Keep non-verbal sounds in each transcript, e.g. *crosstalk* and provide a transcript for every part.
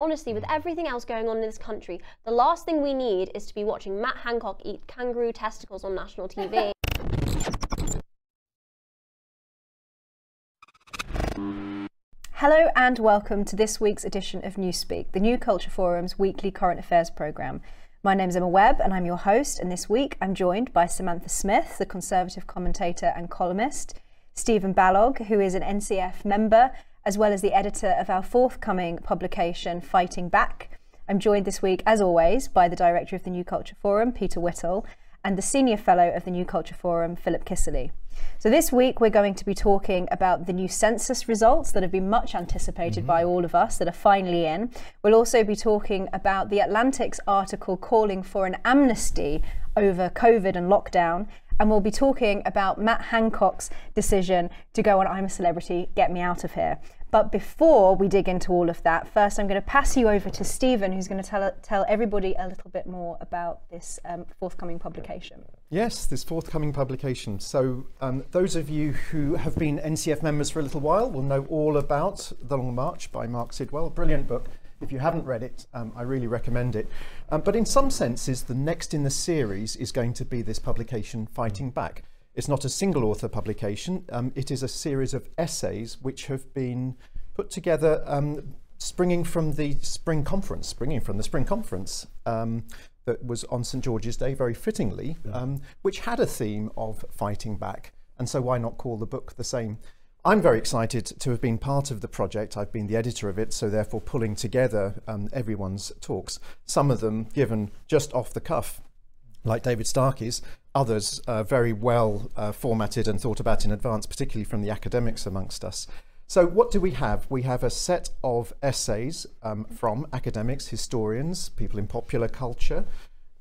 Honestly, with everything else going on in this country, the last thing we need is to be watching Matt Hancock eat kangaroo testicles on national TV. *laughs* Hello and welcome to this week's edition of Newspeak, the New Culture Forum's weekly current affairs programme. My name's Emma Webb and I'm your host, and this week I'm joined by Samantha Smith, the Conservative commentator and columnist, Stephen Balogh, who is an NCF member, as well as the editor of our forthcoming publication, Fighting Back. I'm joined this week, as always, by the director of the New Culture Forum, Peter Whittle, and the senior fellow of the New Culture Forum, Philip Kiszely. So, this week we're going to be talking about the new census results that have been much anticipated mm-hmm. by all of us that are finally in. We'll also be talking about the Atlantic's article calling for an amnesty over COVID and lockdown. And we'll be talking about Matt Hancock's decision to go on I'm a Celebrity, Get Me Out of Here. But before we dig into all of that, first I'm going to pass you over to Stephen, who's going to tell, tell everybody a little bit more about this um, forthcoming publication. Yes, this forthcoming publication. So, um, those of you who have been NCF members for a little while will know all about The Long March by Marc Sidwell. Brilliant book. If you haven't read it, um, I really recommend it. Um, but in some senses, the next in the series is going to be this publication, Fighting Back. It's not a single author publication, um, it is a series of essays which have been put together um, springing from the spring conference, springing from the spring conference um, that was on St George's Day, very fittingly, yeah. Um, which had a theme of fighting back. And so, why not call the book the same? I'm very excited to have been part of the project. I've been the editor of it, so therefore pulling together um, everyone's talks. Some of them given just off the cuff, like David Starkey's, others uh, very well uh, formatted and thought about in advance, particularly from the academics amongst us. So, what do we have? We have a set of essays um, from academics, historians, people in popular culture,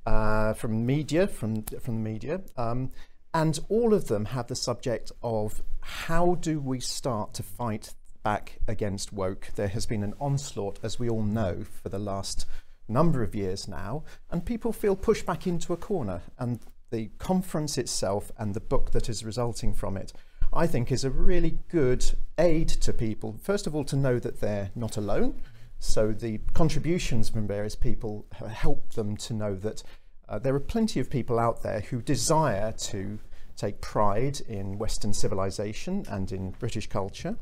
uh, from media, from, from the media, um, and all of them have the subject of how do we start to fight back against woke? There has been an onslaught, as we all know, for the last number of years now, and people feel pushed back into a corner. And the conference itself and the book that is resulting from it, I think is a really good aid to people. First of all, to know that they're not alone. So the contributions from various people help them to know that uh, there are plenty of people out there who desire to take pride in Western civilization and in British culture.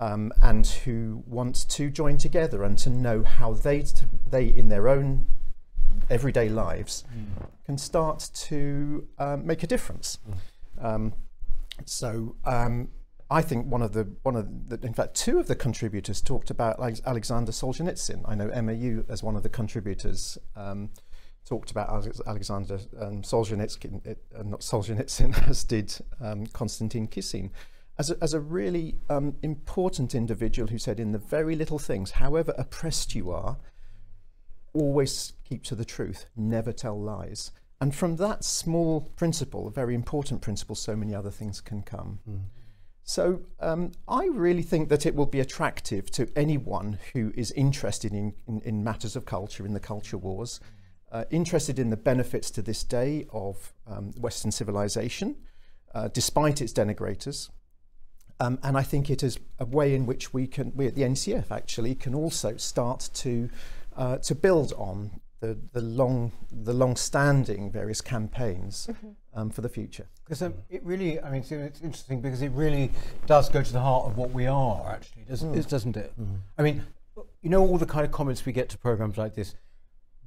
Um, and who want to join together and to know how they, they in their own everyday lives mm. Can start to um, make a difference. Mm. Um, so um, I think one of the one of the, in fact two of the contributors talked about Alexander Solzhenitsyn. I know Emma, you as one of the contributors um, talked about Alexander um, Solzhenitsyn, uh, not Solzhenitsyn, *laughs* as did um, Konstantin Kisin. As a, as a really um, important individual who said, in the very little things, however oppressed you are, always keep to the truth, never tell lies. And from that small principle, a very important principle, so many other things can come. Mm. So um, I really think that it will be attractive to anyone who is interested in, in, in matters of culture, in the culture wars, uh, interested in the benefits to this day of um, Western civilization, uh, despite its denigrators. Um, and I think it is a way in which we can, we at the NCF actually, can also start to uh, to build on the, the long the long-standing various campaigns mm-hmm. um, for the future. Because um, it really, I mean, it's, it's, interesting because it really does go to the heart of what we are, actually, doesn't, mm. doesn't it? Mm. I mean, you know, all the kind of comments we get to programs like this.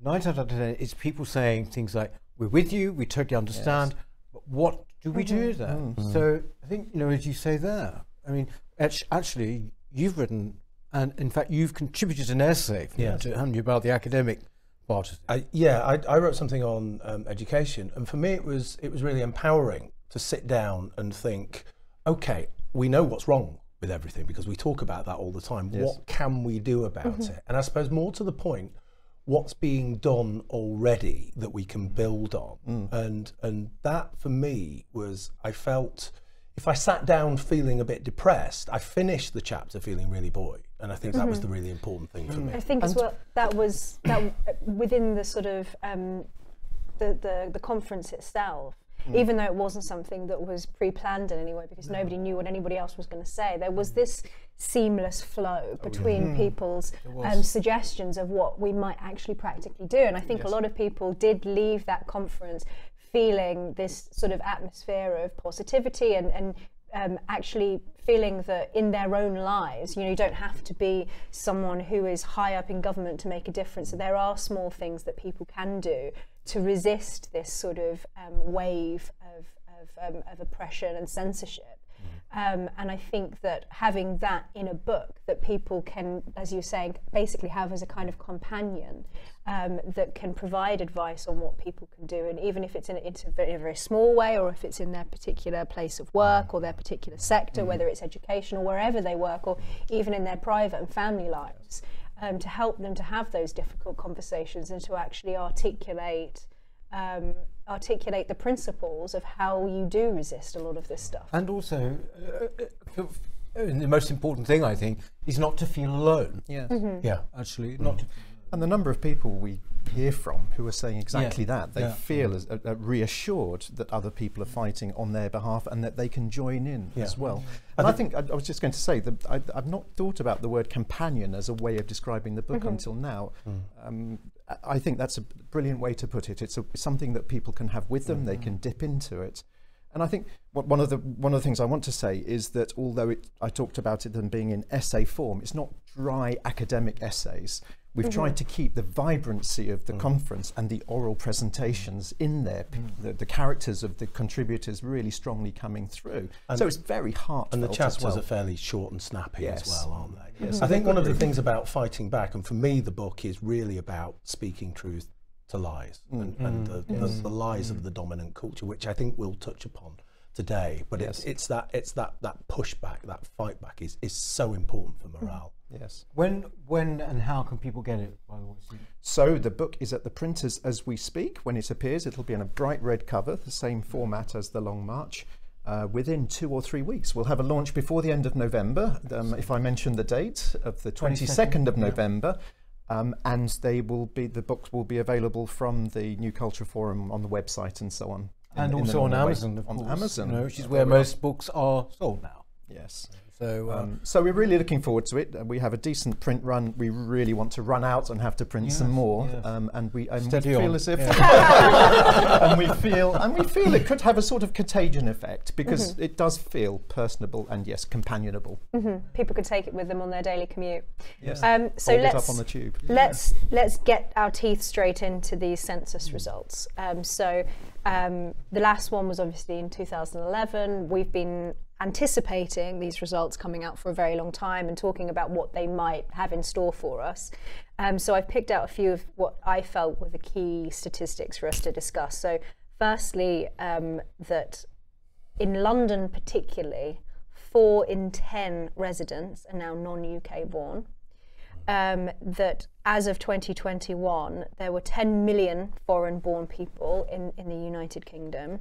Nine times out of ten, it's people saying things like, "We're with you, we totally understand, yes. but what do we mm-hmm. do then?" Mm-hmm. So I think you know, as you say there, I mean, actually, you've written and in fact, you've contributed an essay yes. to, haven't you, about the academic part. I, yeah, I, I, wrote something on um, education, and for me, it was it was really empowering to sit down and think, okay, we know what's wrong with everything because we talk about that all the time. Yes. What can we do about mm-hmm. it? And I suppose more to the point, what's being done already that we can build on, mm. and and that for me was I felt if I sat down feeling a bit depressed, I finished the chapter feeling really buoyed, and I think mm-hmm. that was the mm-hmm. really important thing for me. I think as well that was that within the sort of um, the, the the conference itself. Mm. Even though it wasn't something that was pre-planned in any way, because no. nobody knew what anybody else was going to say, there was this seamless flow between Hmm. people's um, suggestions of what we might actually practically do. And I think a lot of people did leave that conference feeling this sort of atmosphere of positivity and, and um, actually feeling that in their own lives, you know, you don't have to be someone who is high up in government to make a difference. That there are small things that people can do to resist this sort of um, wave of, of, um, of oppression and censorship. Um, and I think that having that in a book that people can, as you're saying, basically have as a kind of companion um, that can provide advice on what people can do, and even if it's in it's a very, very small way, or if it's in their particular place of work or their particular sector, whether it's education or wherever they work, or even in their private and family lives, um, to help them to have those difficult conversations and to actually articulate. Um, articulate the principles of how you do resist a lot of this stuff. And also, uh, uh, uh, the most important thing I think is not to feel alone. Yes. Yeah. Actually, not. And the number of people we hear from who are saying exactly that, they yeah. feel as, uh, uh, reassured that other people are fighting on their behalf and that they can join in Yeah. as well. And I think I, I was just going to say that I, I've not thought about the word companion as a way of describing the book until now. Um, I- think that's a brilliant way to put it. It's a, something that people can have with them. They mm-hmm. can dip into it. And I think what, one of the one of the things I want to say is that although it, I talked about it them being in essay form, it's not dry academic essays. We've mm-hmm. tried to keep the vibrancy of the mm. conference and the oral presentations in there, p- mm. the, the characters of the contributors really strongly coming through. And so it's very heartfelt And the as chapters well. are fairly short and snappy Yes. as well, aren't they? Yes. I think one of the things about fighting back, and for me, the book is really about speaking truth to lies mm. and, and the, the, the lies of the dominant culture, which I think we'll touch upon today. But it's, Yes. it's that it's that that pushback, that fight back is, is so important for morale. Yes. When, when, and how can people get it? By the way, So the book is at the printers as we speak. When it appears, it'll be in a bright red cover, the same format as the Long March. Uh, within two or three weeks, we'll have a launch before the end of November. Um, if I mention the date of the 22nd of. November, um, and they will be the books will be available from the New Culture Forum on the website and so on. in- and in also on way. Amazon, of on course. Amazon, you know, which is where most books are sold now. Yes. So, uh, Um, so we're really looking forward to it. Uh, We have a decent print run. We really want to run out and have to print some more. yes. Um, and we and Steady we feel on. as if *laughs* and we *laughs* feel and we feel it could have a sort of contagion effect because Mm-hmm. it does feel personable and yes, companionable. People could take it with them on their daily commute. Yes. Um, so Hold let's up on the tube. let's let's get our teeth straight into these census results. Um, so um, the last one was obviously in 2011. We've been anticipating these results coming out for a very long time and talking about what they might have in store for us. Um, so I've picked out a few of what I felt were the key statistics for us to discuss. So firstly, um, that in London particularly, four in ten residents are now non-UK born um, that as of 2021, there were 10 million foreign born people in, in the United Kingdom,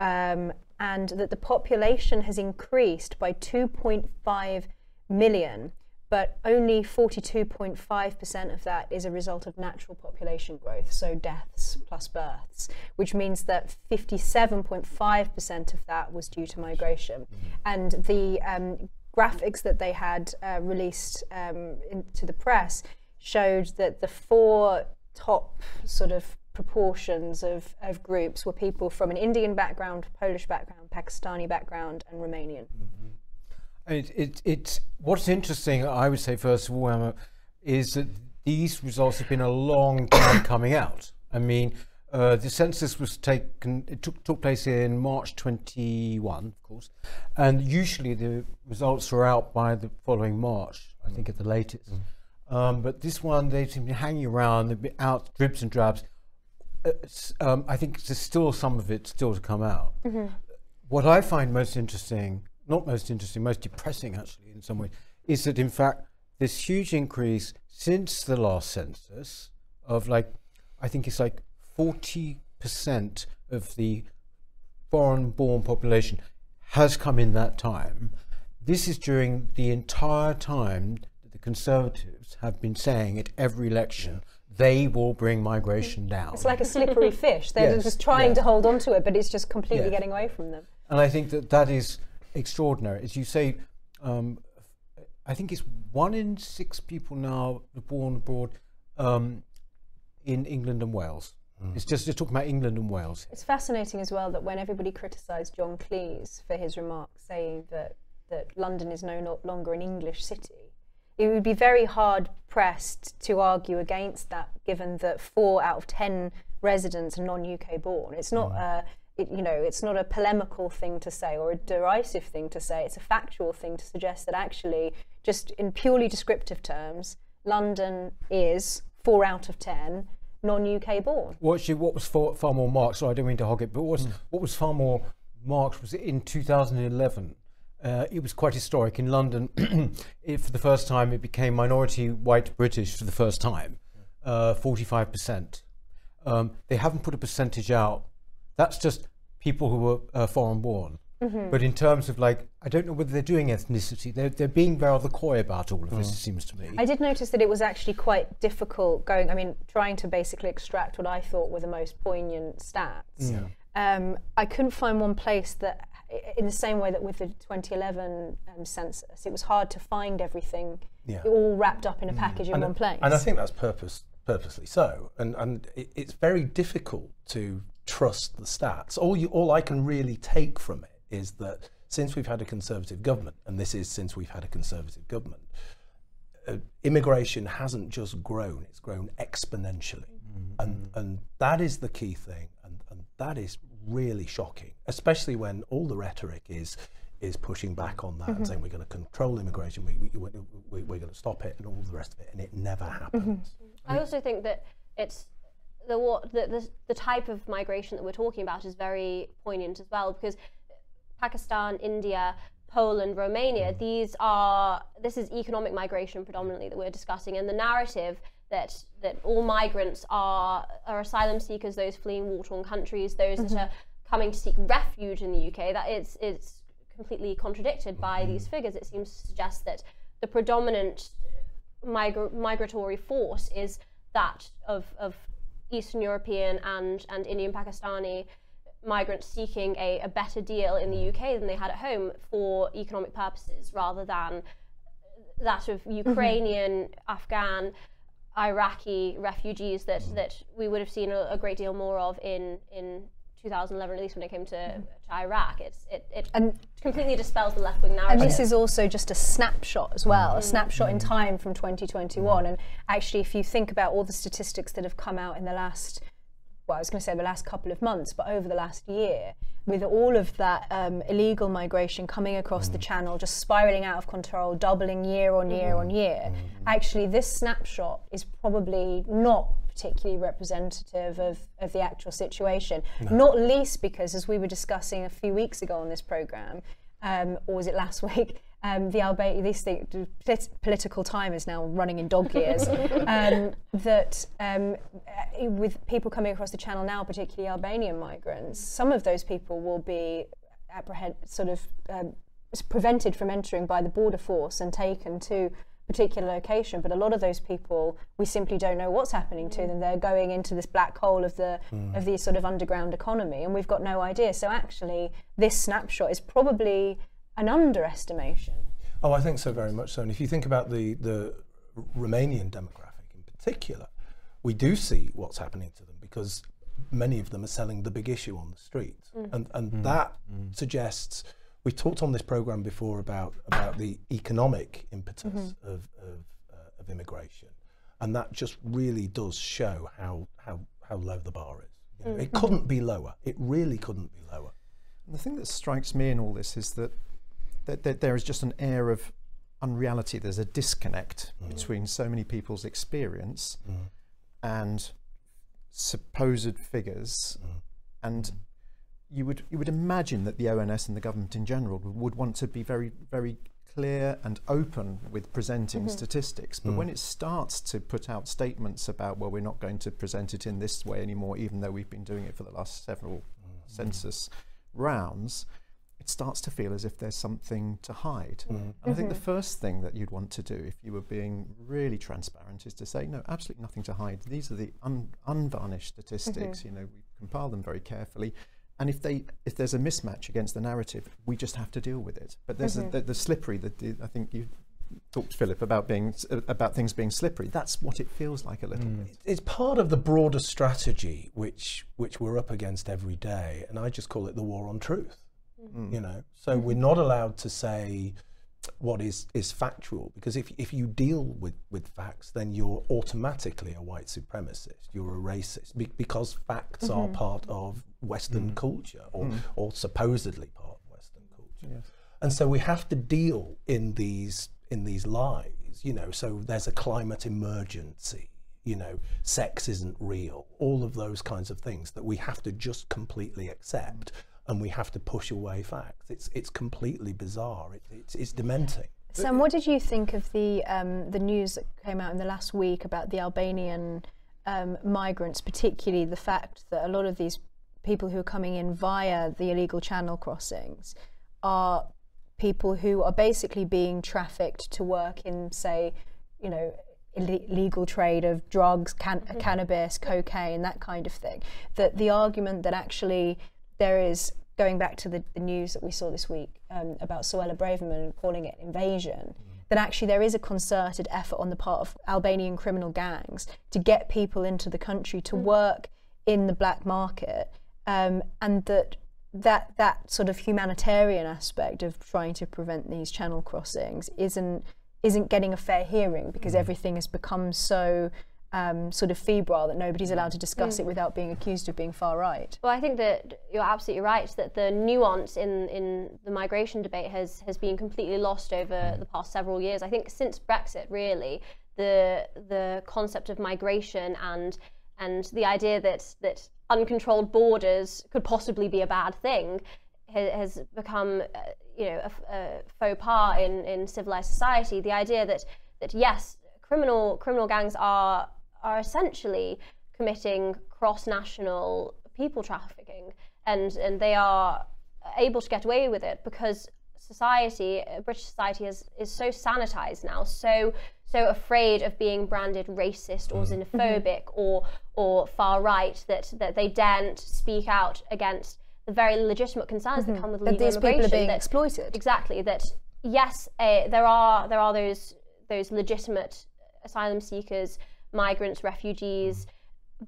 um, and that the population has increased by 2.5 million, but only 42.5% of that is a result of natural population growth, so deaths plus births, which means that 57.5% of that was due to migration. And the um, graphics that they had uh, released um, into the press showed that the four top sort of proportions of, of groups were people from an Indian background, Polish background, Pakistani background, and Romanian. It, it, it's what's interesting, I would say, first of all, Emma, is that these results have been a long time *coughs* coming out. I mean, uh, the census was taken, it took, took place in March 21, of course, and usually the results are out by the following March, I think at the latest. Um, but this one, they seem to be hanging around, they've been out dribs and drabs. Uh, um, I think there's still some of it still to come out. What I find most interesting, not most interesting, most depressing actually in some ways, is that in fact this huge increase since the last census of like, I think it's like 40% of the foreign born population has come in that time. This is during the entire time that the Conservatives have been saying at every election they will bring migration down. It's like a slippery *laughs* fish. They're Yes, just trying yes. to hold on to it, but it's just completely Yes. getting away from them. And I think that that is extraordinary. As you say, um, I think it's one in six people now born abroad um, in England and Wales. It's just just talking about England and Wales. It's fascinating as well that when everybody criticised John Cleese for his remarks saying that, that London is no no longer an English city, it would be very hard pressed to argue against that, given that four out of ten residents are non-UK born. It's not mm. a it, you know, it's not a polemical thing to say or a derisive thing to say. It's a factual thing to suggest that actually, just in purely descriptive terms, London is four out of ten non-UK born. What actually, what was far, far more marked? Sorry, I don't mean to hog it, but what was mm. what was far more marked was in 2011. Uh, it was quite historic in London. *clears throat* it, for the first time, it became minority white British for the first time, uh, 45%. Um, they haven't put a percentage out. That's just people who were uh, foreign born. But in terms of like, I don't know whether they're doing ethnicity. They're, they're being rather coy about all of this. It seems to me. I did notice that it was actually quite difficult going. I mean, trying to basically extract what I thought were the most poignant stats. Um, I couldn't find one place that, i- in the same way that with the 2011 um, census, it was hard to find everything Yeah. all wrapped up in a package in and, one place. and I think that's purpose, purposely so. And, and it, it's very difficult to trust the stats. All, you, all I can really take from it is that since we've had a Conservative government, and this is since we've had a Conservative government, uh, immigration hasn't just grown, it's grown exponentially. And, and that is the key thing. And, and that is really shocking, especially when all the rhetoric is is pushing back on that and mm-hmm. saying we're going to control immigration, we, we, we, we're going to stop it, and all the rest of it, and it never mm-hmm. happens. I mm-hmm. also think that it's the what the, the the type of migration that we're talking about is very poignant as well because Pakistan, India, Poland, Romania, these are this is economic migration predominantly that we're discussing, and the narrative that that all migrants are are asylum seekers, those fleeing war-torn countries, those that mm-hmm. are coming to seek refuge in the UK, that it's it's completely contradicted by mm-hmm. these figures. It seems to suggest that the predominant migra- migratory force is that of, of Eastern European and, and Indian Pakistani migrants seeking a, a better deal in the UK than they had at home for economic purposes rather than that of mm-hmm. Ukrainian, Afghan, Iraqi refugees that, mm. that we would have seen a, a great deal more of in, in 2011, at least when it came to, mm. to Iraq. It's, it, it And- completely dispels the left wing narrative. And this is also just a snapshot as well, a mm. snapshot in time from 2021. And actually, if you think about all the statistics that have come out in the last, well, I was going to say the last couple of months, but over the last year, with all of that um, illegal migration coming across the channel, just spiraling out of control, doubling year on year on year, actually, this snapshot is probably not particularly representative of, of the actual situation. Not least because, as we were discussing a few weeks ago on this programme, um, or was it last *laughs* week? Um, the Albania, this thing, polit- political time is now running in dog years. *laughs* um, that um, uh, with people coming across the channel now, particularly Albanian migrants, some of those people will be apprehend, sort of um, prevented from entering by the border force and taken to particular location. But a lot of those people we simply don't know what's happening to them. They're going into this black hole of the of the sort of underground economy and we've got no idea. So actually this snapshot is probably an underestimation Oh, I think so very much so. And if you think about the the Romanian demographic in particular, we do see what's happening to them because many of them are selling the big issue on the street, mm. and and mm. that mm. suggests. We talked on this program before about about the economic impetus mm-hmm. of of, uh, of immigration, and that just really does show how how how low the bar is. You know, It mm-hmm. couldn't be lower. It really couldn't be lower. The thing that strikes me in all this is that, that, that there is just an air of unreality. There's a disconnect mm. between so many people's experience mm. and supposed figures. Mm. And you would you would imagine that the ONS and the government in general would, would want to be very very clear and open with presenting mm-hmm. statistics. But when it starts to put out statements about well we're not going to present it in this way anymore, even though we've been doing it for the last several census rounds, it starts to feel as if there's something to hide. Mm-hmm. And I think the mm-hmm. first thing that you'd want to do if you were being really transparent is to say, no, absolutely nothing to hide. These are the un- unvarnished statistics. Mm-hmm. You know, we compile them very carefully. And if they, if there's a mismatch against the narrative, we just have to deal with it. But there's a, the, the slippery, the, the, I think you talked to Philip about being uh, about things being slippery. That's what it feels like a little mm. bit. It's part of the broader strategy which which we're up against every day, and I just call it the war on truth. Mm. You know, so mm-hmm. we're not allowed to say what is is factual because if if you deal with with facts then you're automatically a white supremacist you're a racist be, because facts mm-hmm. are part of western mm. culture or mm. or supposedly part of western culture yes. and so we have to deal in these in these lies you know so there's a climate emergency you know sex isn't real all of those kinds of things that we have to just completely accept mm and we have to push away facts. It's it's completely bizarre. It, it's it's dementing. Sam, what did you think of the um, the news that came out in the last week about the Albanian um, migrants, particularly the fact that a lot of these people who are coming in via the illegal channel crossings are people who are basically being trafficked to work in, say, you know, illegal trade of drugs, can- mm-hmm. cannabis, cocaine, that kind of thing. That the argument that actually there is going back to the, the news that we saw this week um, about Suella Braverman calling it invasion, mm. that actually there is a concerted effort on the part of Albanian criminal gangs to get people into the country to mm. work in the black market, um, and that that that sort of humanitarian aspect of trying to prevent these channel crossings isn't isn't getting a fair hearing because mm. everything has become so um, sort of febrile that nobody's allowed to discuss mm. it without being accused of being far right. Well, I think that you're absolutely right that the nuance in, in the migration debate has, has been completely lost over the past several years. I think since Brexit, really, the the concept of migration and and the idea that that uncontrolled borders could possibly be a bad thing has, become, uh, you know, a, a faux pas in, in civilized society. The idea that that yes, criminal criminal gangs are are essentially committing cross-national people trafficking, and and they are able to get away with it because society, British society, is is so sanitized now, so so afraid of being branded racist or mm. *laughs* xenophobic or or far right that that they daren't speak out against the very legitimate concerns mm-hmm. that come with legal that these immigration. people are being that, exploited. Exactly. That yes, uh, there are there are those those legitimate asylum seekers migrants, refugees,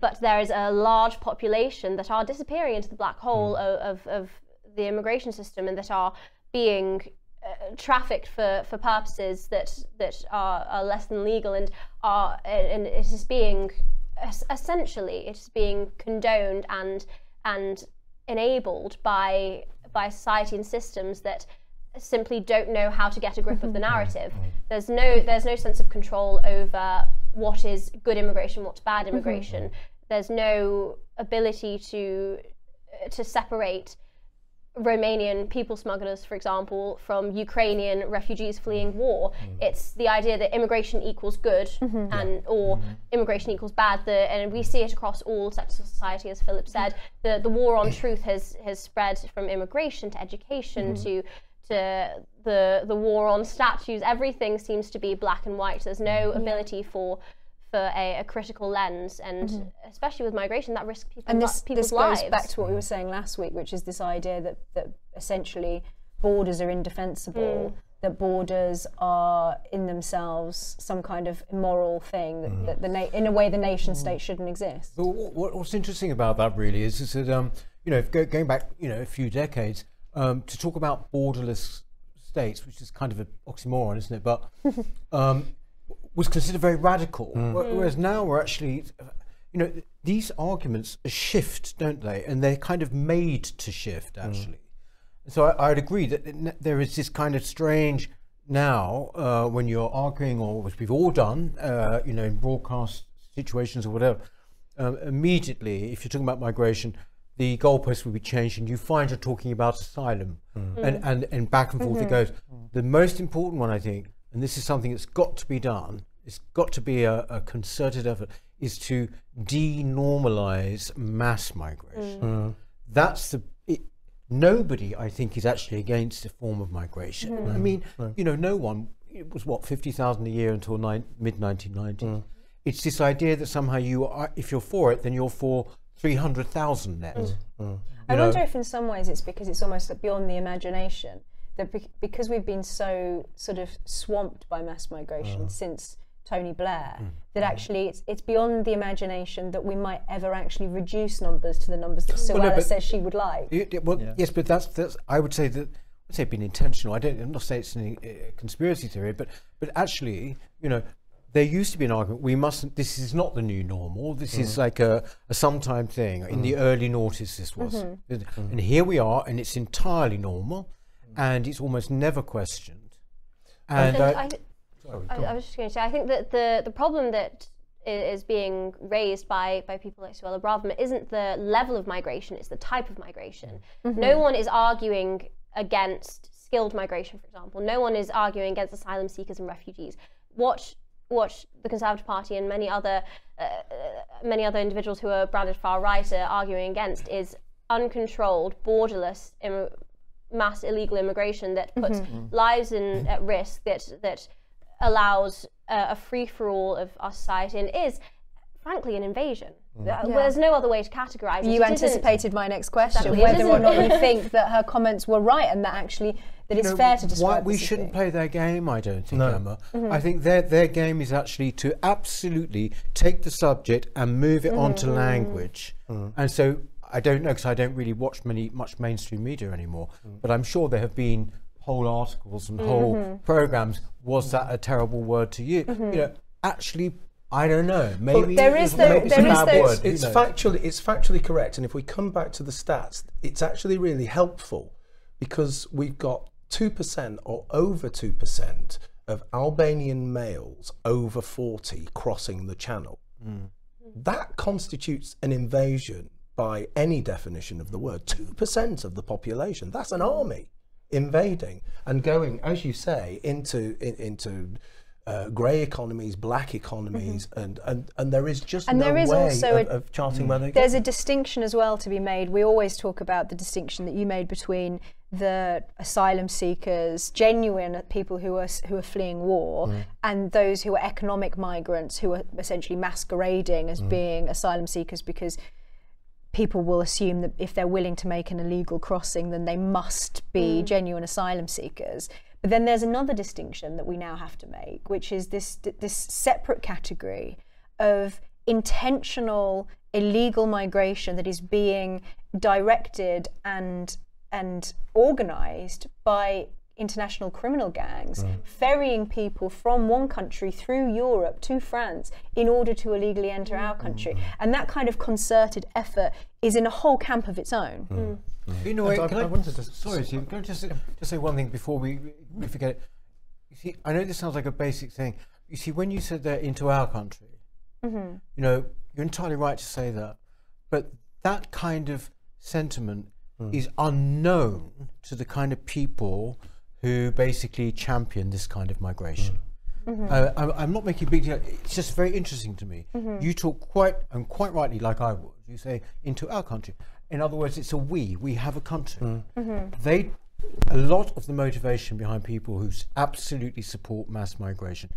but there is a large population that are disappearing into the black hole mm. of, of, of, the immigration system and that are being uh, trafficked for, for purposes that that are, are less than legal and are and it is being essentially it is being condoned and and enabled by by society and systems that simply don't know how to get a grip of the *laughs* narrative. There's no there's no sense of control over what is good immigration, what's bad mm-hmm. immigration. Mm-hmm. There's no ability to to separate Romanian people smugglers, for example, from Ukrainian refugees fleeing war. Mm. It's the idea that immigration equals good mm-hmm. and or mm-hmm. immigration equals bad. The, and we see it across all sectors of society, as Philip said. The the war on *clears throat* truth has has spread from immigration to education mm-hmm. to to the the war on statues, everything seems to be black and white. There's no yeah. ability for for a, a critical lens, and mm-hmm. especially with migration, that risks people, and this, people's this lives. goes back to what we were saying last week, which is this idea that that essentially borders are indefensible. Mm. That borders are in themselves some kind of immoral thing that, mm. that the na- in a way the nation state mm. shouldn't exist. But what, what's interesting about that really is, is that um, you know go, going back you know a few decades, um, to talk about borderless states, which is kind of an oxymoron, isn't it? But *laughs* um, was considered very radical. Mm. Whereas now we're actually, you know, these arguments shift, don't they? And they're kind of made to shift, mm. actually. Mm. So I, would agree that there is this kind of strange now uh, when you're arguing, or which we've all done, uh, you know, in broadcast situations or whatever. Um, immediately, if you're talking about migration, the goalposts will be changed and you find you're talking about asylum mm. and, and, and back and forth mm-hmm. it goes. The most important one, I think, and this is something that's got to be done, it's got to be a, a concerted effort, is to denormalize mass migration. Mm. That's the. It, nobody, I think, is actually against a form of migration. Mm. I mean, you know, no one. It was what fifty thousand a year until mid nineteen nineties. Mm. It's this idea that somehow you are, if you're for it, then you're for 300,000 net. Mm. Mm. I know? wonder if in some ways it's because it's almost beyond the imagination that be- because we've been so sort of swamped by mass migration since Tony Blair, that actually it's it's beyond the imagination that we might ever actually reduce numbers to the numbers that Well, no, says she would like. Y- y- well, yes, but that's that's. I would say that. I'd say it's been intentional. I don't. I'm not saying it's a uh, conspiracy theory, but but actually, you know, there used to be an argument. We mustn't. This is not the new normal. This is like a, a sometime thing. In the early noughties, this was, mm-hmm. Mm-hmm. and here we are, and it's entirely normal, and it's almost never questioned. And And uh, I, I, I was just going to say, I think that the, the problem that is being raised by, by people like Suella Braverman isn't the level of migration, it's the type of migration. No one is arguing against skilled migration, for example. No one is arguing against asylum seekers and refugees. What what the Conservative Party and many other uh, uh, many other individuals who are branded far right are arguing against is uncontrolled, borderless Im- mass illegal immigration that puts lives in at risk that that allows uh, a free for all of our society and is frankly an invasion. Uh, There's no other way to categorize it. You It isn't- anticipated my next question, Exactly. Whether or not you *laughs* think that her comments were right and that actually that it's know, fair to describe. why we shouldn't being- play their game. I don't think, No. Emma. Mm-hmm. I think their their game is actually to absolutely take the subject and move it onto mm-hmm. language. Mm. And so I don't know because I don't really watch many much mainstream media anymore. Mm. But I'm sure there have been whole articles and whole mm-hmm. programs. Was that a terrible word to you? You know, actually, I don't know. Maybe there it is was- though- maybe it's a there is bad though- word, who it's knows? factually it's factually correct and if we come back to the stats it's actually really helpful because we've got 2% or over 2% of Albanian males over 40 crossing the channel. Mm. That constitutes an invasion by any definition of the word. 2% of the population that's an army invading and going as you say into in, into uh, grey economies, black economies, mm-hmm. and, and, and there is just And no there is way also of, a- of charting where they go. There's a distinction as well to be made. We always talk about the distinction that you made between the asylum seekers, genuine people who are who are fleeing war, mm. and those who are economic migrants who are essentially masquerading as mm. being asylum seekers because people will assume that if they're willing to make an illegal crossing, then they must be mm. genuine asylum seekers. But then there's another distinction that we now have to make, which is this this separate category of intentional illegal migration that is being directed and and organized by international criminal gangs ferrying people from one country through Europe to France in order to illegally enter our country. Mm. And that kind of concerted effort is in a whole camp of its own mm. You know, I- can I I, wanted to- sorry, Steve, can I just, just say one thing before we, we forget it? You see, I know this sounds like a basic thing. You see, when you said they're into our country, mm-hmm. you know, you're entirely right to say that. But that kind of sentiment hmm. is unknown to the kind of people who basically champion this kind of migration. Hmm. Mm-hmm. Uh, I'm, I'm not making a big deal. It's just very interesting to me. Mm-hmm. You talk quite and quite rightly, like I would. You say into our country. In other words, it's a we. We have a country. Mm. Mm-hmm. They, a lot of the motivation behind people who absolutely support mass migration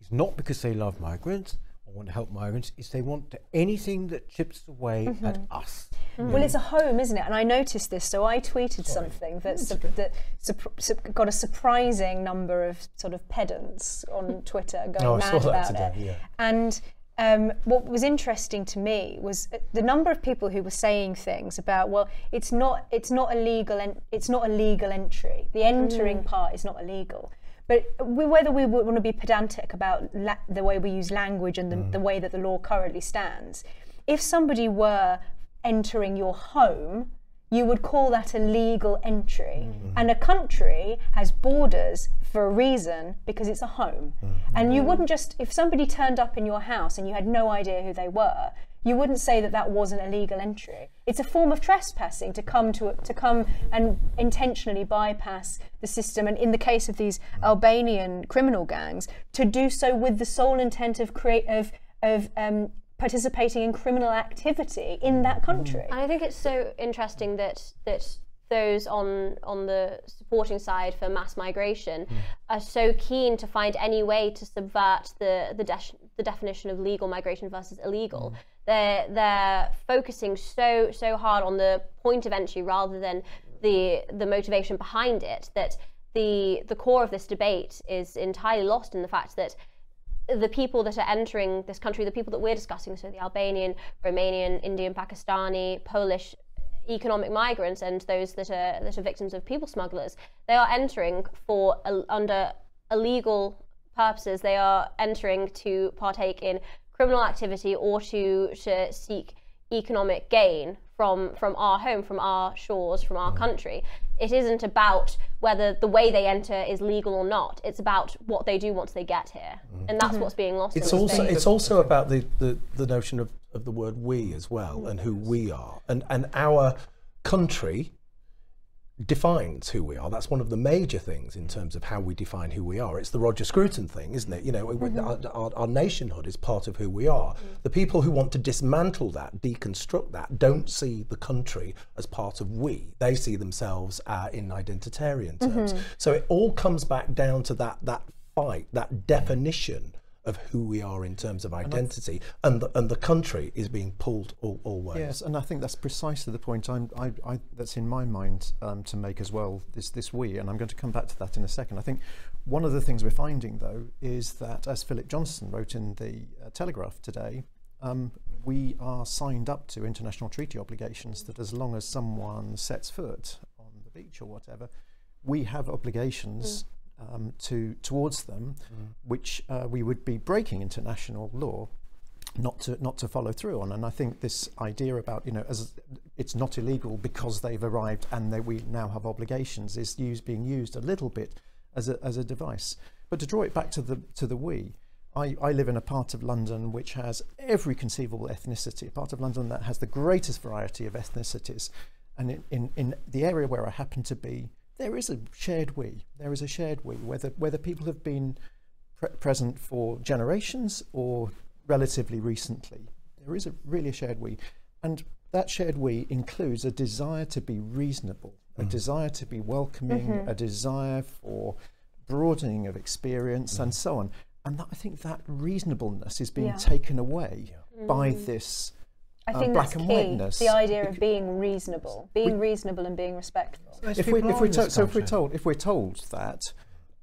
is not because they love migrants or want to help migrants. It's they want to, anything that chips away mm-hmm. at us. Mm-hmm. Mm. Well, it's a home, isn't it? And I noticed this, so I tweeted something that su- that sup- sup- got a surprising number of sort of pedants on *laughs* Twitter going Oh, I mad saw that about today, it. yeah. And um, what was interesting to me was uh, the number of people who were saying things about, well, it's not it's not illegal and it's not a legal entry. The entering part is not illegal. But we, whether we want to be pedantic about la- the way we use language and the, the way that the law currently stands, if somebody were entering your home, you would call that a legal entry. And a country has borders for a reason because it's a home. And you wouldn't just, if somebody turned up in your house and you had no idea who they were, you wouldn't say that that wasn't a legal entry. It's a form of trespassing to come to to come and intentionally bypass the system, and in the case of these Albanian criminal gangs, to do so with the sole intent of create of of um, participating in criminal activity in that mm. country. And I think it's so interesting that that those on on the supporting side for mass migration mm. are so keen to find any way to subvert the the, de- the definition of legal migration versus illegal. Mm. They're they're focusing so so hard on the point of entry rather than the the motivation behind it that the the core of this debate is entirely lost in the fact that the people that are entering this country, the people that we're discussing, so the Albanian, Romanian, Indian, Pakistani, Polish economic migrants and those that are that are victims of people smugglers, they are entering for uh, under illegal purposes. They are entering to partake in criminal activity or to, to seek economic gain from from our home, from our shores, from our country. It isn't about whether the way they enter is legal or not. It's about what they do once they get here, mm-hmm. and that's what's being lost. It's in also it's also about the, the, the notion of, of the word we as well and who we are and and our country defines who we are. That's one of the major things in terms of how we define who we are. It's the Roger Scruton thing, isn't it? You know, we- mm-hmm. our, our, our nationhood is part of who we are. Mm. The people who want to dismantle that, deconstruct that, don't see the country as part of we. They see themselves uh, in identitarian terms. Mm-hmm. So it all comes back down to that that fight, that definition of who we are in terms of identity, and the, and the country is being pulled all, all ways. Yes, and I think that's precisely the point I'm, I, I, that's in my mind um, to make as well. This this we, and I'm going to come back to that in a second. I think one of the things we're finding though is that, as Philip Johnston wrote in the uh, Telegraph today, um, we are signed up to international treaty obligations that as long as someone sets foot on the beach or whatever, we have obligations. Um, to towards them, which uh, we would be breaking international law not to not to follow through on. And I think this idea about you know as it's not illegal because they've arrived and they, we now have obligations is used being used a little bit as a as a device. But to draw it back to the to the we. I, I live in a part of London which has every conceivable ethnicity, a part of London that has the greatest variety of ethnicities. And in, in, in the area where I happen to be, there is a shared we. There is a shared we, whether, whether people have been pre- present for generations or relatively recently. There is a really a shared we. And that shared we includes a desire to be reasonable, a mm-hmm. desire to be welcoming, mm-hmm. a desire for broadening of experience, and mm-hmm. so on. And that, I think that reasonableness is being Yeah. taken away by mm. this I uh, think black that's and key. whiteness. The idea of being reasonable, being reasonable and being respectful. if we if we're told, so if we're told if we're told that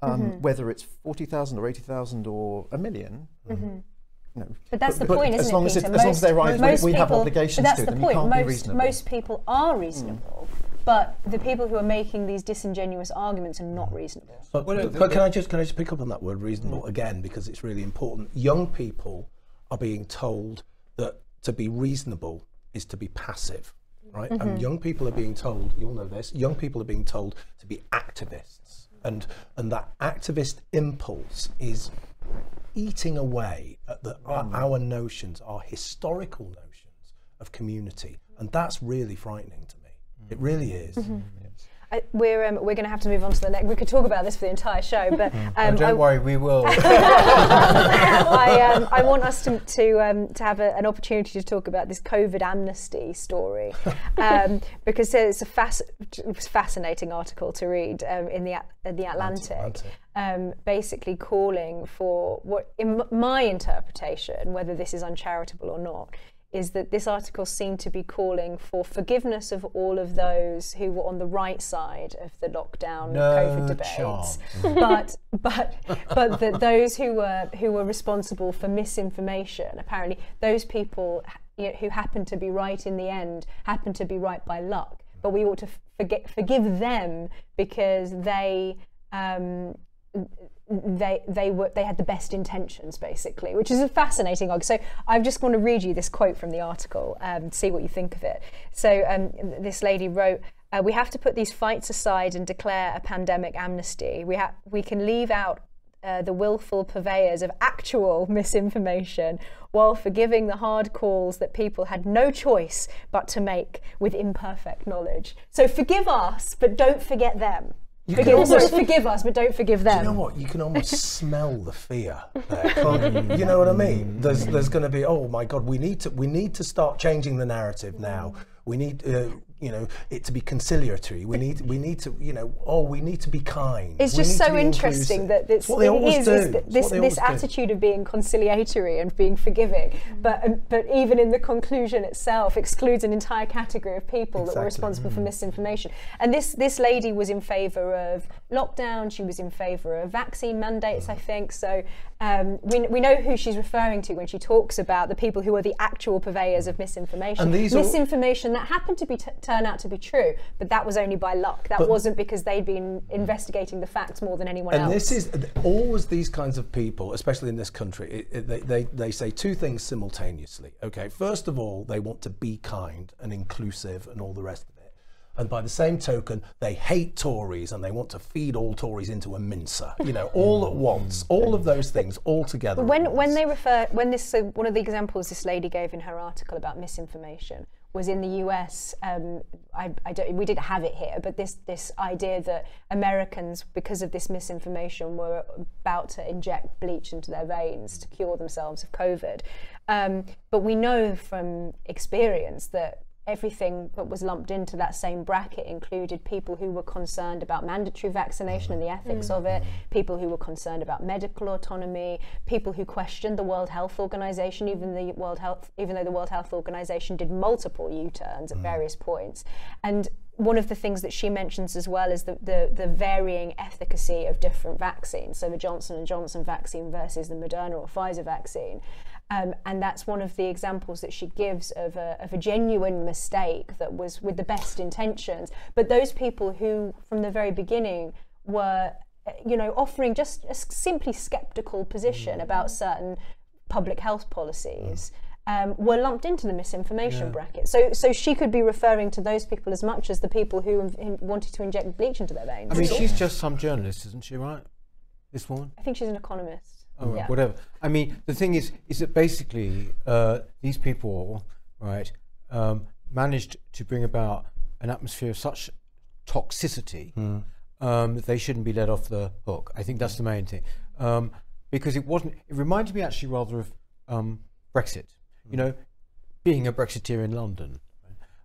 um, whether it's forty thousand or eighty thousand or a 1000000 you know, But that's but- the but point, as isn't long it, as it- Peter? as long as they're right, we- most we have people- obligations but that's to the them. You point. can't be most, reasonable. most people are reasonable, but the people who are making these disingenuous arguments are not reasonable. But, Well, but- but can I just can I just pick up on that word reasonable again because it's really important. Young people are being told that to be reasonable is to be passive, right? And mm-hmm. young people are being told, you'll know this. Young people are being told to be activists, and and that activist impulse is eating away at the, our, mm. our notions, our historical notions of community, and that's really frightening to me. It really is. Mm-hmm. Mm, I, we're um, we're going to have to move on to the next. We could talk about this for the entire show, but um, Oh, don't I, worry, we will. *laughs* I, um, I want us to to, um, to have a, an opportunity to talk about this COVID amnesty story *laughs* um, because it's a fasc- it was a fascinating article to read um, in the At- the Atlantic, Atlantic. Um, basically calling for what, in m- my interpretation, whether this is uncharitable or not. Is that this article seemed to be calling for forgiveness of all of those who were on the right side of the lockdown No COVID debates, but but but that those who were who were responsible for misinformation apparently those people you know, who happened to be right in the end happened to be right by luck. But we ought to forget, forgive them because they um, they they were they had the best intentions basically which is a fascinating argument so i just want to read you this quote from the article um, see what you think of it. So um, this lady wrote uh, we have to put these fights aside and declare a pandemic amnesty. We have we can leave out uh, the willful purveyors of actual *laughs* misinformation while forgiving the hard calls that people had no choice but to make with imperfect knowledge. So forgive us but don't forget them Forgive, sorry, forgive us, but don't forgive them. Do You know what? You can almost smell the fear there, you? You know what I mean? There's there's going to be oh my god, we need to we need to start changing the narrative now. We need uh, you know, it to be conciliatory. We need, we need to, you know, oh, we need to be kind. It's We just so interesting inclusive. that this It's what they always is, do. is It's that what this they this always do. attitude of being conciliatory and being forgiving, but um, but even in the conclusion itself excludes an entire category of people that were Exactly. responsible for misinformation. And this this lady was in favour of lockdown. She was in favour of vaccine mandates, I think. So um, we we know who she's referring to when she talks about the people who are the actual purveyors of misinformation. And these are- misinformation that happened to be t- turn out to be true, but that was only by luck. That But- wasn't because they'd been investigating the facts more than anyone and else. this is always these kinds of people, especially in this country. It, it, they, they they say two things simultaneously. Okay, first of all, they want to be kind and inclusive and all the rest of it. And by the same token, they hate Tories and they want to feed all Tories into a mincer. You know, all at once. All of those things all together. when when they refer when this so one of the examples this lady gave in her article about misinformation was in the US. Um, I, I don't, we didn't have it here, but this this idea that Americans, because of this misinformation, were about to inject bleach into their veins to cure themselves of COVID. Um, but we know from experience that everything that was lumped into that same bracket included people who were concerned about mandatory vaccination and the mm-hmm. ethics of it, people who were concerned about medical autonomy, people who questioned the World Health Organization, even the World Health, even though the World Health Organization did multiple U-turns at mm. various points, and one of the things that she mentions as well is the, the, the varying efficacy of different vaccines. So the Johnson and Johnson vaccine versus the Moderna or Pfizer vaccine. Um, and that's one of the examples that she gives of a, of a genuine mistake that was with the best intentions. But those people who, from the very beginning, were, you know, offering just a simply skeptical position about certain public health policies. Um, were lumped into the misinformation bracket. So, so she could be referring to those people as much as the people who wanted to inject bleach into their veins. I mean, she's just some journalist, isn't she? Right? This woman. I think she's an economist. Oh, Yeah. whatever. I mean, the thing is, is that basically uh, these people, right, um, managed to bring about an atmosphere of such toxicity um, that they shouldn't be let off the hook. I think that's the main thing, um, because it wasn't. It reminded me actually rather of um, Brexit. You know, being a Brexiteer in London,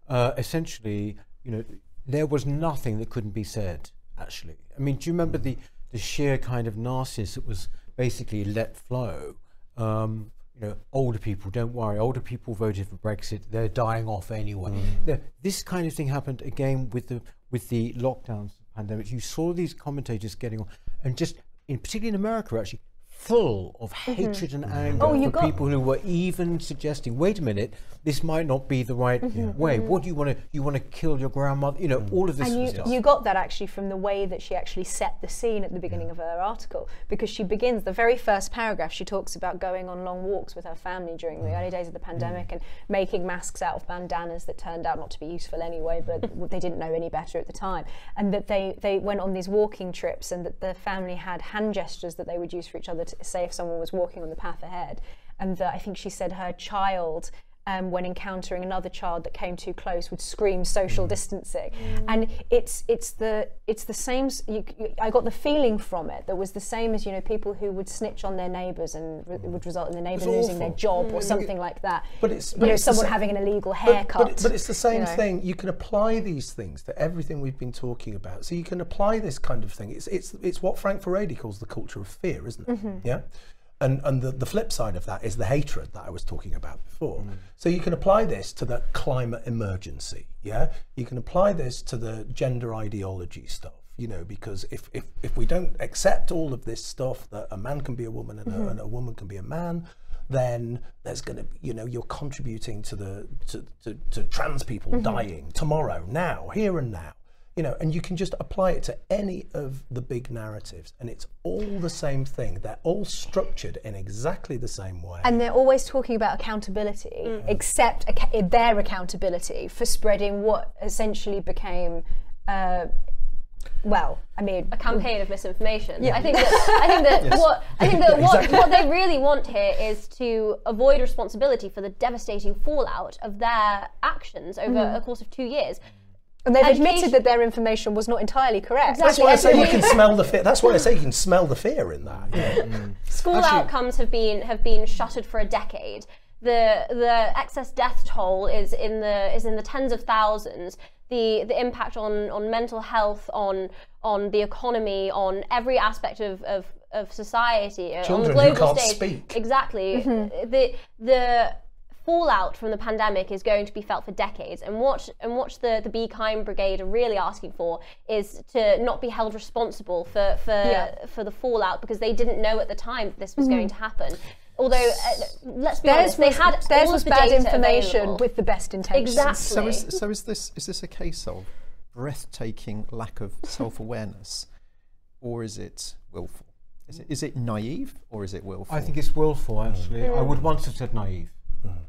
uh, essentially, you know, there was nothing that couldn't be said. Actually, I mean, do you remember the the sheer kind of nastiness that was basically let flow? Um, you know, older people, don't worry. Older people voted for Brexit; they're dying off anyway. The- this kind of thing happened again with the with the lockdowns, pandemic. You saw these commentators getting on, and just in particularly in America, actually full of mm-hmm. hatred and oh, anger Oh, you for got- people who were even suggesting, "Wait a minute, this might not be the right mm-hmm, way. Mm-hmm. What do you want to? You want to kill your grandmother? You know, mm. all of this And you, stuff." you got that actually from the way that she actually set the scene at the beginning of her article, because she begins the very first paragraph. She talks about going on long walks with her family during the mm. early days of the pandemic mm. and making masks out of bandanas that turned out not to be useful anyway, but *laughs* they didn't know any better at the time. And that they, they went on these walking trips, and that the family had hand gestures that they would use for each other to say if someone was walking on the path ahead. And that I think she said her child um, when encountering another child that came too close would scream social distancing and it's it's the it's the same you, you, I got the feeling from it that was the same as you know people who would snitch on their neighbours and re- would result in the neighbour It's losing their awful. job or something like that But it's- you know it's someone sa- having an illegal haircut But, but it's the same you know. thing. You can apply these things to everything we've been talking about. So you can apply this kind of thing. It's it's it's what Frank Furedi calls the culture of fear, isn't it? Mm-hmm. Yeah. And and the, the flip side of that is the hatred that I was talking about before. Mm. So you can apply this to the climate emergency. Yeah. You can apply this to the gender ideology stuff. You know, because if, if, if we don't accept all of this stuff that a man can be a woman and, Mm-hmm. a, and a woman can be a man, then there's going to, you know, you're contributing to the to, to, to trans people Mm-hmm. dying tomorrow, now, here and now. You know, and you can just apply it to any of the big narratives, and it's all the same thing. They're all structured in exactly the same way. and they're always talking about accountability, except acca- their accountability for spreading what essentially became, uh, well, I mean, a campaign of misinformation. I think that *laughs* I think that what I think that what, what they really want here is to avoid responsibility for the devastating fallout of their actions over Mm-hmm. a course of two years. And they've education- admitted that their information was not entirely correct. that's Exactly. why I say you Every- can smell the fear. That's why I say you can smell the fear in that. you *laughs* know. School Actually- outcomes have been have been shuttered for a decade. the the excess death toll is in the is in the tens of thousands. The the impact on on mental health, on on the economy, on every aspect of of, of society, uh, Children on the global can't stage. speak. Exactly. The the fallout from the pandemic is going to be felt for decades and what and what the the be kind brigade are really asking for is to not be held responsible for for Yeah. for the fallout because they didn't know at the time that this was going to happen although uh, let's be Theirs honest they was, had theirs all was the bad data information available. with the best intentions. Exactly. So is so is this is this a case of breathtaking lack of *laughs* self-awareness, or is it willful? Is it is it naive or is it willful? I think it's willful, actually. I would once have said naive,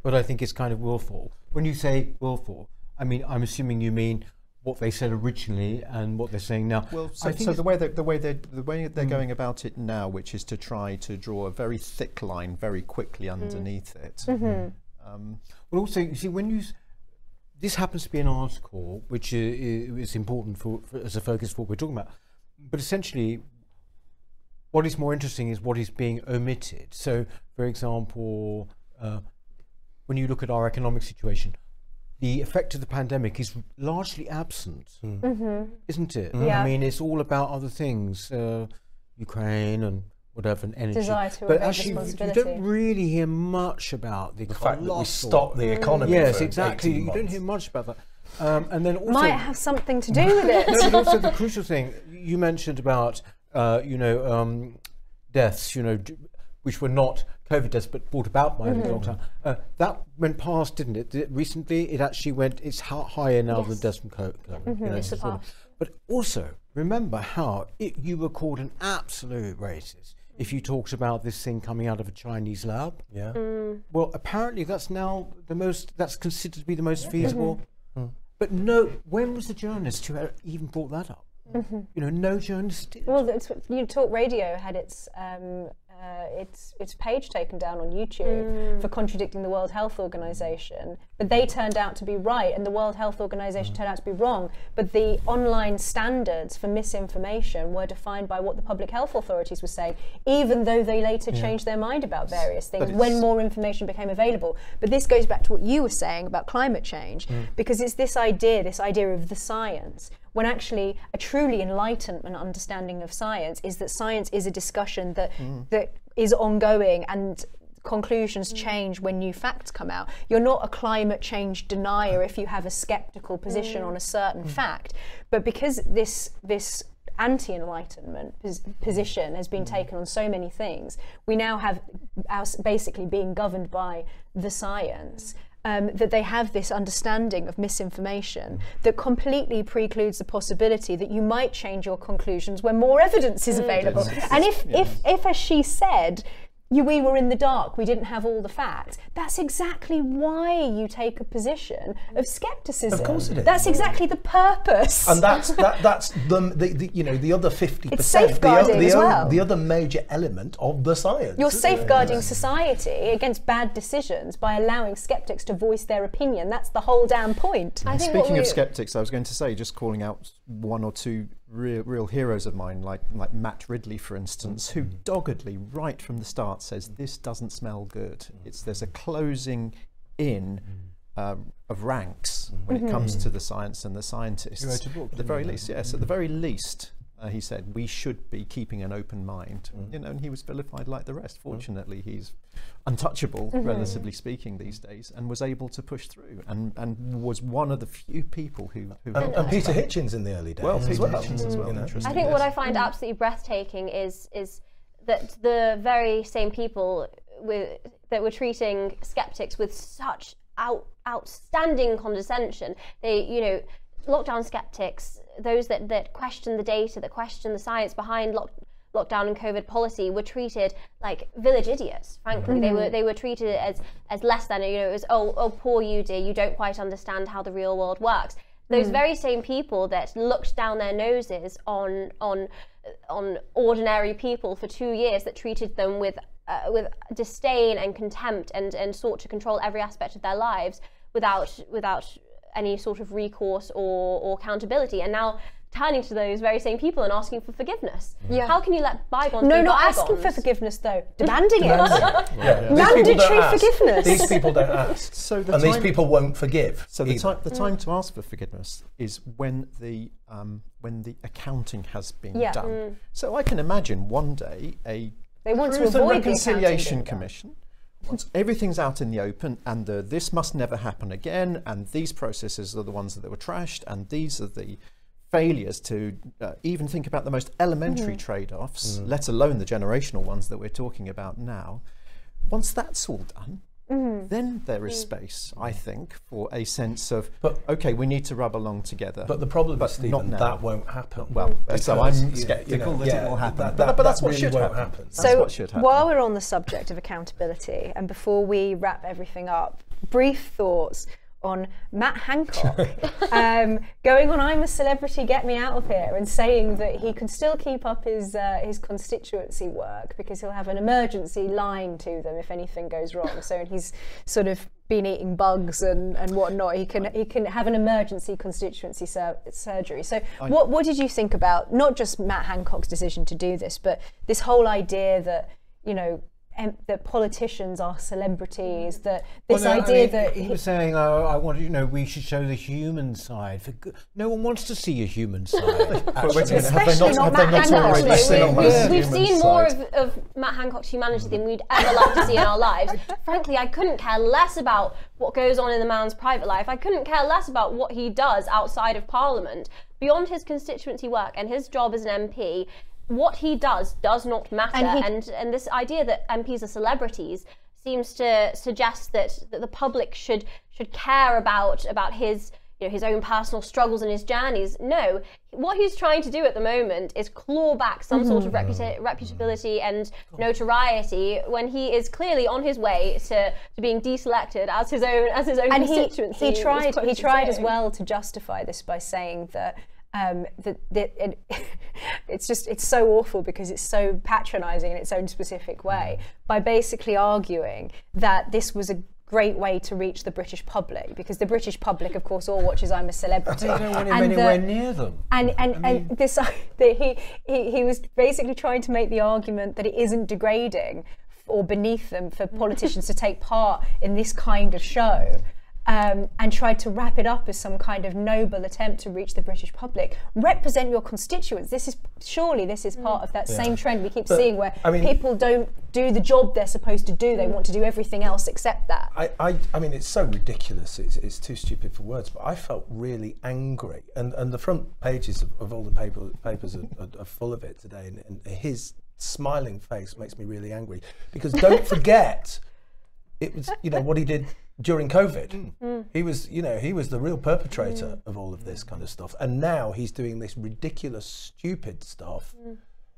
but I think it's kind of willful. When you say willful, I mean, I'm assuming you mean what they said originally and what they're saying now. Well, I so, think so the way that the way they the way they're going about it now, which is to try to draw a very thick line very quickly underneath it. Um, Well, also, you see, when you this happens to be an article which i- i- is important for, for as a focus for what we're talking about, but essentially, what is more interesting is what is being omitted. So, for example, uh, when you look at our economic situation, the effect of the pandemic is largely absent, isn't it? Yeah. I mean, it's all about other things, uh, Ukraine and whatever, and energy. Desire to but actually, you don't really hear much about the, The fact that we colossal- stopped the economy. Yes, for exactly. You don't hear much about that. Um, and then also, Might have something to do with *laughs* it. no, but also the crucial thing you mentioned about, uh, you know, um, deaths, you know, d- which were not COVID deaths but brought about by the mm-hmm. lockdown. Uh, that went past, didn't it? It? Recently, it actually went. It's higher now than Yes. deaths from COVID. you know, it's sort of- surpassed. But also, remember how it, you were called an absolute racist if you talked about this thing coming out of a Chinese lab. Yeah. Mm. Well, apparently that's now the most, that's considered to be the most feasible. Mm-hmm. Mm. But no, when was the journalist who uh, even brought that up? Mm-hmm. You know, no journalist did. Well, that's you Talk Radio had its um, uh, its its page taken down on YouTube for contradicting the World Health Organization, but they turned out to be right, and the World Health Organization turned out to be wrong. But the online standards for misinformation were defined by what the public health authorities were saying, even though they later changed their mind about various things when more information became available. But this goes back to what you were saying about climate change, because it's this idea, this idea of the science, when actually a truly enlightenment understanding of science is that science is a discussion that mm. that is ongoing and conclusions mm. change when new facts come out. You're not a climate change denier if you have a skeptical position mm. on a certain fact, but because this this anti-enlightenment pos- position has been taken on so many things, we now have us basically being governed by the science. Um, that they have this understanding of misinformation that completely precludes the possibility that you might change your conclusions when more evidence is available. It's- And if, if, if, as she said, you, we were in the dark, we didn't have all the facts. That's exactly why you take a position of skepticism. Of course it is. That's exactly the purpose. and that's that, that's the, the, the you know the other fifty percent. the, safeguarding the, as o- well. the other major element of the science. You're isn't it? safeguarding society against bad decisions by allowing skeptics to voice their opinion. That's the whole damn point. I think what Speaking of skeptics, I was going to say, just calling out one or two real, real heroes of mine, like like Matt Ridley, for instance, who mm-hmm. doggedly, right from the start, says mm-hmm. this doesn't smell good. Mm-hmm. It's there's a closing in um, of ranks when it comes to the science and the scientists. wrote a book, at the very he? least, yes. At the very least. Uh, he said we should be keeping an open mind, Mm. you know, and he was vilified like the rest. Fortunately, he's untouchable, relatively speaking, these days, and was able to push through, and, and was one of the few people who. who And, and Peter Hitchens in the early days well, as Peter well. Hitchens as well. you know. Interesting. I think what. I find absolutely breathtaking is is that the very same people with, that were treating skeptics with such out, outstanding condescension. They, you know, lockdown skeptics, those that, that question the data, that question the science behind lock, lockdown and COVID policy, were treated like village idiots. Frankly, they were they were treated as as less than. You know, it was oh oh poor you dear, you don't quite understand how the real world works those very same people that looked down their noses on on on ordinary people for two years that treated them with uh, with disdain and contempt and and sought to control every aspect of their lives without without any sort of recourse or, or accountability and now turning to those very same people and asking for forgiveness. Yeah. How can you let bygones No, be not bygones? asking for forgiveness though, demanding it. *laughs* Yeah. These people Mandatory forgiveness. These people don't ask. So the and these time- people won't forgive. So the either. time the time to ask for forgiveness is when the um, when the accounting has been Yeah. done. So I can imagine one day a They want to Truth and avoid the accounting Reconciliation done. Commission. Once everything's out in the open, and the, this must never happen again, and these processes are the ones that were trashed, and these are the failures to uh, even think about the most elementary trade-offs, let alone the generational ones that we're talking about now. Once that's all done, Mm. then there is mm. space, I think, for a sense of But- okay, we need to rub along together. But the problem But is, not Stephen, now. that won't happen. well, mm. so I'm skeptical you know, that yeah, it will happen. that- but, that- but that's that what really should won't happen. happen. That's So what should happen. while we're on the subject of accountability, and before we wrap everything up, brief thoughts on Matt Hancock um, going on "I'm a Celebrity, Get Me Out of Here" and saying that he can still keep up his uh, his constituency work because he'll have an emergency line to them if anything goes wrong. So he's sort of been eating bugs and, and whatnot. He can he can have an emergency constituency sur- surgery. So what what did you think about not just Matt Hancock's decision to do this, but this whole idea that you know that politicians are celebrities, that this Well, no, I idea mean, that he was saying, oh, I want you know, we should show the human side. For good. No one wants to see a human side. *laughs* But wait a minute, have they Especially not, not Matt not Hancock, already seen we, have we've seen more of, of Matt Hancock's humanity than we'd ever like to see in our lives. *laughs* Frankly, I couldn't care less about what goes on in the man's private life. I couldn't care less about what he does outside of Parliament. Beyond his constituency work and his job as an MP, what he does does not matter. And he- and, and this idea that MPs are celebrities seems to suggest that, that the public should should care about about his you know his own personal struggles and his journeys. No, what he's trying to do at the moment is claw back some sort of mm-hmm. reputa- reputability mm-hmm. and notoriety when he is clearly on his way to, to being deselected as his own as his own and he, constituency. he was tried he tried as well to justify this by saying that um, that, that it, *laughs* it's just it's so awful because it's so patronizing in its own specific way by basically arguing that this was a great way to reach the British public because the British public of course all watches I'm a celebrity they don't want him and anywhere that- near them. and and, and this *laughs* that he, he he was basically trying to make the argument that it isn't degrading or beneath them for *laughs* politicians to take part in this kind of show. Um, and tried to wrap it up as some kind of noble attempt to reach the British public. Represent your constituents. This is surely this is part of that same trend we keep seeing, where I mean- people don't do the job they're supposed to do. They want to do everything else except that. I, I, I mean, it's so ridiculous. It's, it's too stupid for words. But I felt really angry, and and the front pages of, of all the paper, papers are, are, are full of it today. And, and his smiling face makes me really angry because don't forget, it was you know what he did during COVID. Mm. Mm. He was you know he was the real perpetrator mm. of all of this kind of stuff, and now he's doing this ridiculous, stupid stuff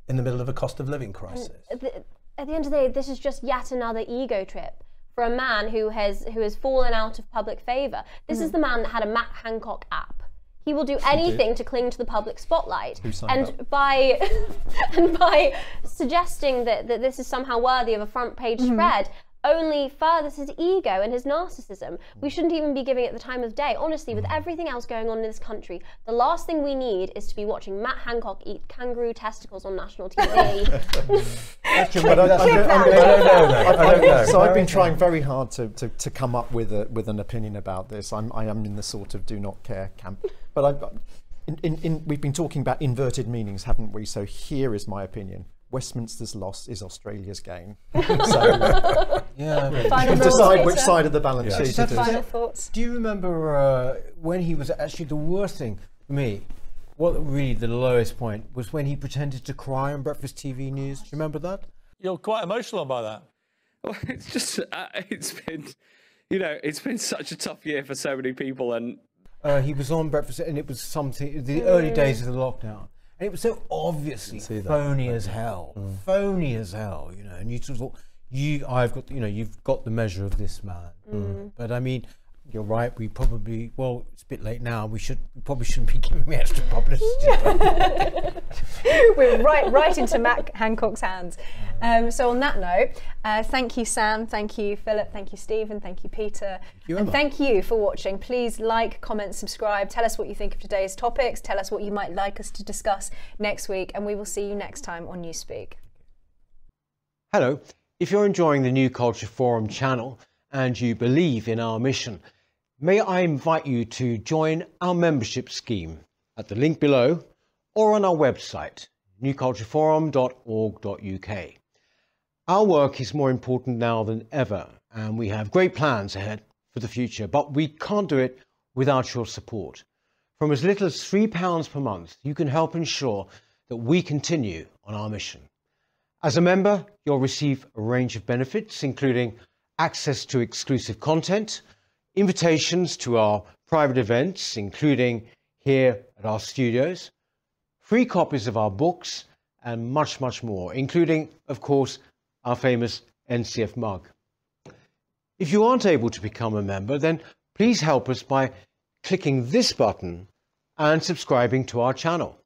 in the middle of a cost of living crisis. at the, at the end of the day, this is just yet another ego trip for a man who has who has fallen out of public favour. This is mm-hmm. the man that had a Matt Hancock app. He will do anything to cling to the public spotlight. signed and by *laughs* and by suggesting that, that this is somehow worthy of a front page mm-hmm. spread only furthers his ego and his narcissism. We shouldn't even be giving it the time of day. Honestly, with mm. everything else going on in this country, the last thing we need is to be watching Matt Hancock eat kangaroo testicles on national TV. *laughs* But I, I, I don't know. I don't know. So I've been trying very hard to, to, to come up with a with an opinion about this. I'm I am in the sort of do not care camp. But I, in, in, in, we've been talking about inverted meanings, haven't we? So here is my opinion. Westminster's loss is Australia's gain. *laughs* so *laughs* Yeah. Final decide which Peter? side of the balance Yeah. sheet Just it is. Final thoughts. Do you remember uh, when he was actually the worst thing for me? What really the lowest point was when he pretended to cry on breakfast TV news. Do you remember that? You're quite emotional by that. *laughs* Well, it's just uh, it's been, you know, it's been such a tough year for so many people, and Uh, he was on breakfast, and it was something. The early days of the lockdown, and it was so obviously see that. phony as hell, mm. phony as hell. You know, and you sort of thought, you, I've got, you know, you've got the measure of this man. Mm. But I mean, you're right. We probably well, it's a bit late now. We should we probably shouldn't be *laughs* giving me extra publicity. *laughs* We're right, right into Matt Hancock's hands. Um, so on that note, uh, thank you, Sam. Thank you, Philip. Thank you, Stephen. Thank you, Peter. you, and thank you for watching. Please like, comment, subscribe. Tell us what you think of today's topics. Tell us what you might like us to discuss next week, and we will see you next time on Newspeak. Hello. If you're enjoying the New Culture Forum channel and you believe in our mission, may I invite you to join our membership scheme at the link below or on our website, newcultureforum.org.uk. Our work is more important now than ever, and we have great plans ahead for the future, but we can't do it without your support. From as little as £3 per month, you can help ensure that we continue on our mission. As a member, you'll receive a range of benefits, including access to exclusive content, invitations to our private events, including here at our studios, free copies of our books, and much, much more, including, of course, our famous NCF mug. If you aren't able to become a member, then please help us by clicking this button and subscribing to our channel.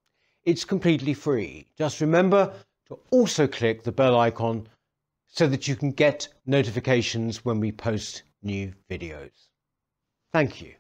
It's completely free. Just remember to also click the bell icon so that you can get notifications when we post new videos. Thank you.